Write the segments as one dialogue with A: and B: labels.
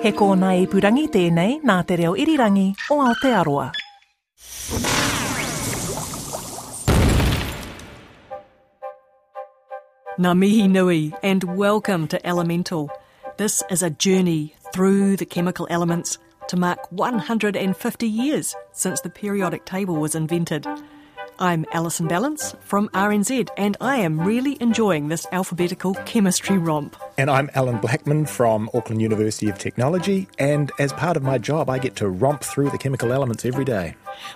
A: He kōna ipurangi tēnei nā te reo irirangi o Aotearoa. Ngā mihi nui and welcome to Elemental. This is a journey through the chemical elements to mark 150 years since the periodic table was invented. I'm Alison Ballance from RNZ, and I am really enjoying this alphabetical chemistry romp.
B: And I'm Alan Blackman from Auckland University of Technology, and as part of my job, I get to romp through the chemical elements every day.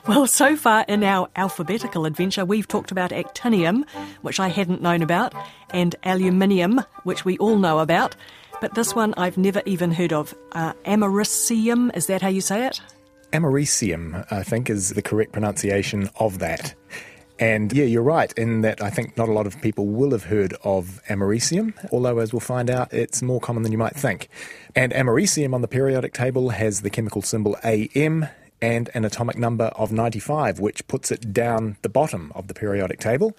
A: Well, so far in our alphabetical adventure, we've talked about actinium, which I hadn't known about, and aluminium, which we all know about. But this one I've never even heard of. Uh, americium, is that how you say it?
B: Americium, I think, is the correct pronunciation of that. And yeah, you're right in that I think not a lot of people will have heard of americium, although as we'll find out, it's more common than you might think. And americium on the periodic table has the chemical symbol AM and an atomic number of 95, which puts it down the bottom of the periodic table.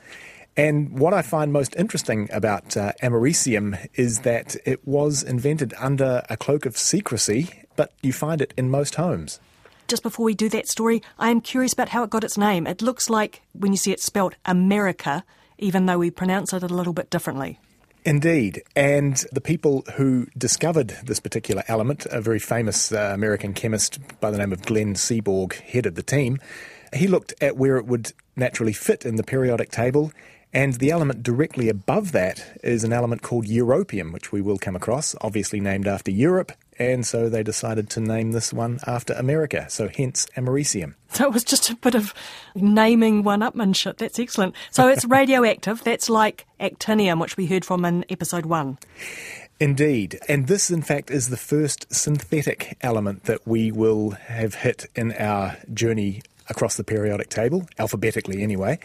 B: And what I find most interesting about uh, americium is that it was invented under a cloak of secrecy, but you find it in most homes.
A: Just before we do that story, I am curious about how it got its name. It looks like, when you see it spelt America, even though we pronounce it a little bit differently.
B: Indeed. And the people who discovered this particular element, a very famous uh, American chemist by the name of Glenn Seaborg, headed the team. He looked at where it would naturally fit in the periodic table. And the element directly above that is an element called europium, which we will come across, obviously named after Europe and so they decided to name this one after America, so hence Americium.
A: So it was just a bit of naming one upmanship. That's excellent. So it's radioactive. That's like actinium, which we heard from in episode one.
B: Indeed. And this, in fact, is the first synthetic element that we will have hit in our journey across the periodic table, alphabetically anyway,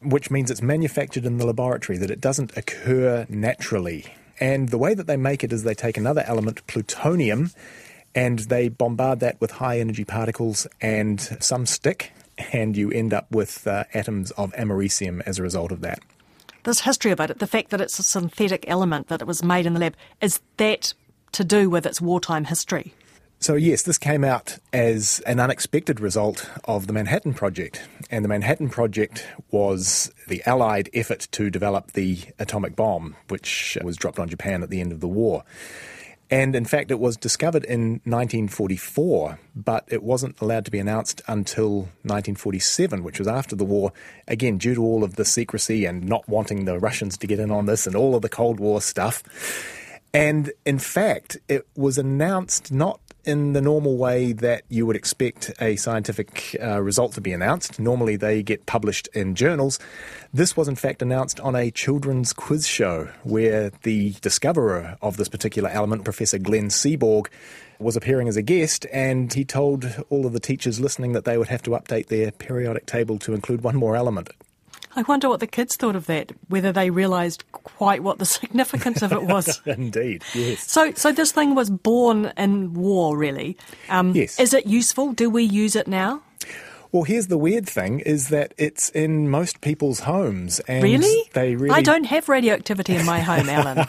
B: which means it's manufactured in the laboratory, that it doesn't occur naturally. And the way that they make it is they take another element, plutonium, and they bombard that with high energy particles and some stick, and you end up with uh, atoms of americium as a result of that.
A: This history of it, the fact that it's a synthetic element, that it was made in the lab, is that to do with its wartime history?
B: So, yes, this came out as an unexpected result of the Manhattan Project. And the Manhattan Project was the Allied effort to develop the atomic bomb, which was dropped on Japan at the end of the war. And in fact, it was discovered in 1944, but it wasn't allowed to be announced until 1947, which was after the war, again, due to all of the secrecy and not wanting the Russians to get in on this and all of the Cold War stuff. And in fact, it was announced not in the normal way that you would expect a scientific uh, result to be announced. Normally they get published in journals. This was in fact announced on a children's quiz show where the discoverer of this particular element, Professor Glenn Seaborg, was appearing as a guest and he told all of the teachers listening that they would have to update their periodic table to include one more element.
A: I wonder what the kids thought of that, whether they realised quite what the significance of it was.
B: Indeed, yes.
A: So, so this thing was born in war, really.
B: Um, yes.
A: Is it useful? Do we use it now?
B: Well, here's the weird thing: is that it's in most people's homes, and
A: really,
B: they really.
A: I don't have radioactivity in my home, Alan.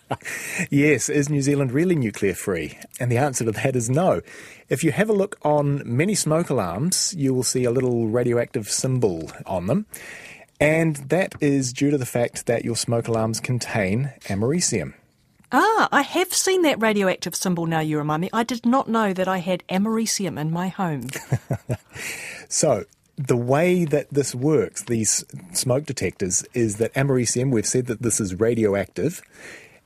B: yes, is New Zealand really nuclear free? And the answer to that is no. If you have a look on many smoke alarms, you will see a little radioactive symbol on them. And that is due to the fact that your smoke alarms contain americium.
A: Ah, I have seen that radioactive symbol now, you remind me. I did not know that I had americium in my home.
B: so, the way that this works, these smoke detectors, is that americium, we've said that this is radioactive,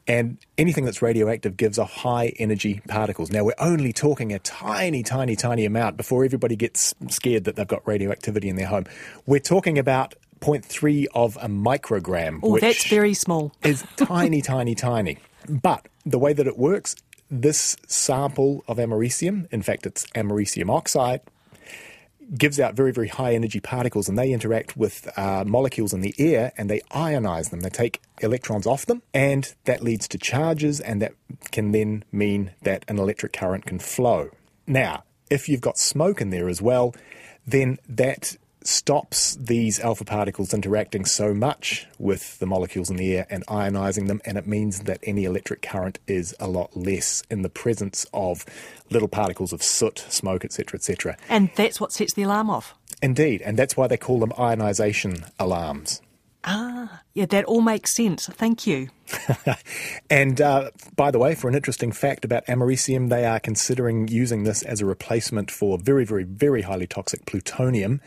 B: and anything that's radioactive gives off high energy particles. Now, we're only talking a tiny, tiny, tiny amount before everybody gets scared that they've got radioactivity in their home. We're talking about 0.3 of a microgram.
A: Oh,
B: which
A: that's very small.
B: is tiny, tiny, tiny. But the way that it works, this sample of americium, in fact, it's americium oxide, gives out very, very high energy particles and they interact with uh, molecules in the air and they ionize them. They take electrons off them and that leads to charges and that can then mean that an electric current can flow. Now, if you've got smoke in there as well, then that stops these alpha particles interacting so much with the molecules in the air and ionizing them, and it means that any electric current is a lot less in the presence of little particles of soot, smoke, etc., etc.
A: And that's what sets the alarm off.
B: Indeed, and that's why they call them ionization alarms.
A: Ah, yeah, that all makes sense. Thank you.
B: And uh, by the way, for an interesting fact about americium, they are considering using this as a replacement for very, very, very highly toxic plutonium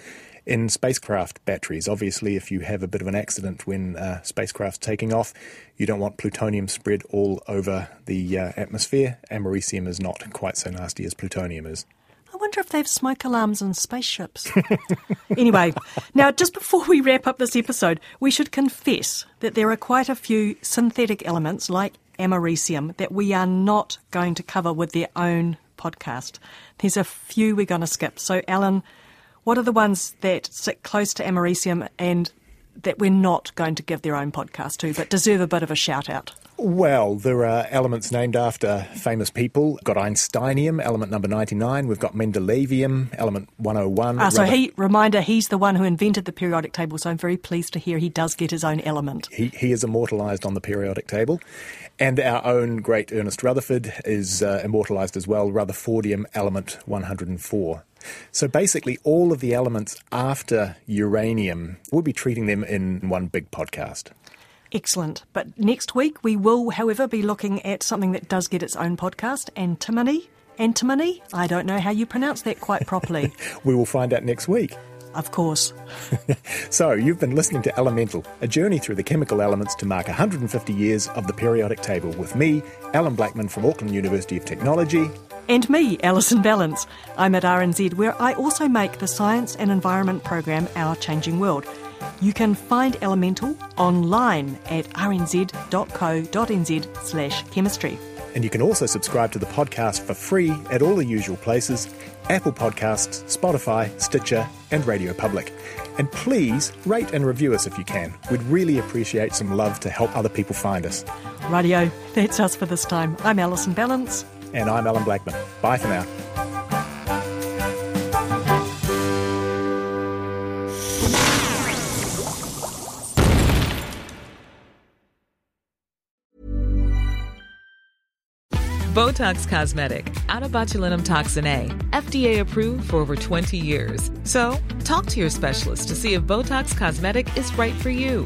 B: in spacecraft batteries. Obviously, if you have a bit of an accident when uh, spacecraft's taking off, you don't want plutonium spread all over the uh, atmosphere. Americium is not quite so nasty as plutonium is.
A: I wonder if they have smoke alarms in spaceships. anyway, now just before we wrap up this episode, we should confess that there are quite a few synthetic elements like americium that we are not going to cover with their own podcast. There's a few we're going to skip. So, Alan, what are the ones that sit close to americium and that we're not going to give their own podcast to, but deserve a bit of a shout out?
B: Well, there are elements named after famous people. We've got Einsteinium, element number 99. We've got Mendelevium, element 101.
A: Ah, so he reminder he's the one who invented the periodic table. So I'm very pleased to hear he does get his own element.
B: He, he is immortalised on the periodic table. And our own great Ernest Rutherford is uh, immortalised as well, Rutherfordium element 104. So basically, all of the elements after uranium, we'll be treating them in one big podcast.
A: Excellent. But next week we will, however, be looking at something that does get its own podcast, antimony. Antimony? I don't know how you pronounce that quite properly.
B: We will find out next week.
A: of course.
B: So, you've been listening to Elemental, a journey through the chemical elements to mark 150 years of the periodic table with me, Alan Blackman from Auckland University of Technology.
A: And me, Alison Ballance. I'm at RNZ, where I also make the science and environment program Our Changing World. You can find Elemental online at rnz.co.nz slash chemistry.
B: And you can also subscribe to the podcast for free at all the usual places Apple Podcasts, Spotify, Stitcher, and Radio Public. And please rate and review us if you can. We'd really appreciate some love to help other people find us.
A: Radio, that's us for this time. I'm Alison Ballance.
B: And I'm Alan Blackman. Bye for now.
C: Botox Cosmetic, out of botulinum toxin A, FDA approved for over 20 years. So, talk to your specialist to see if Botox Cosmetic is right for you.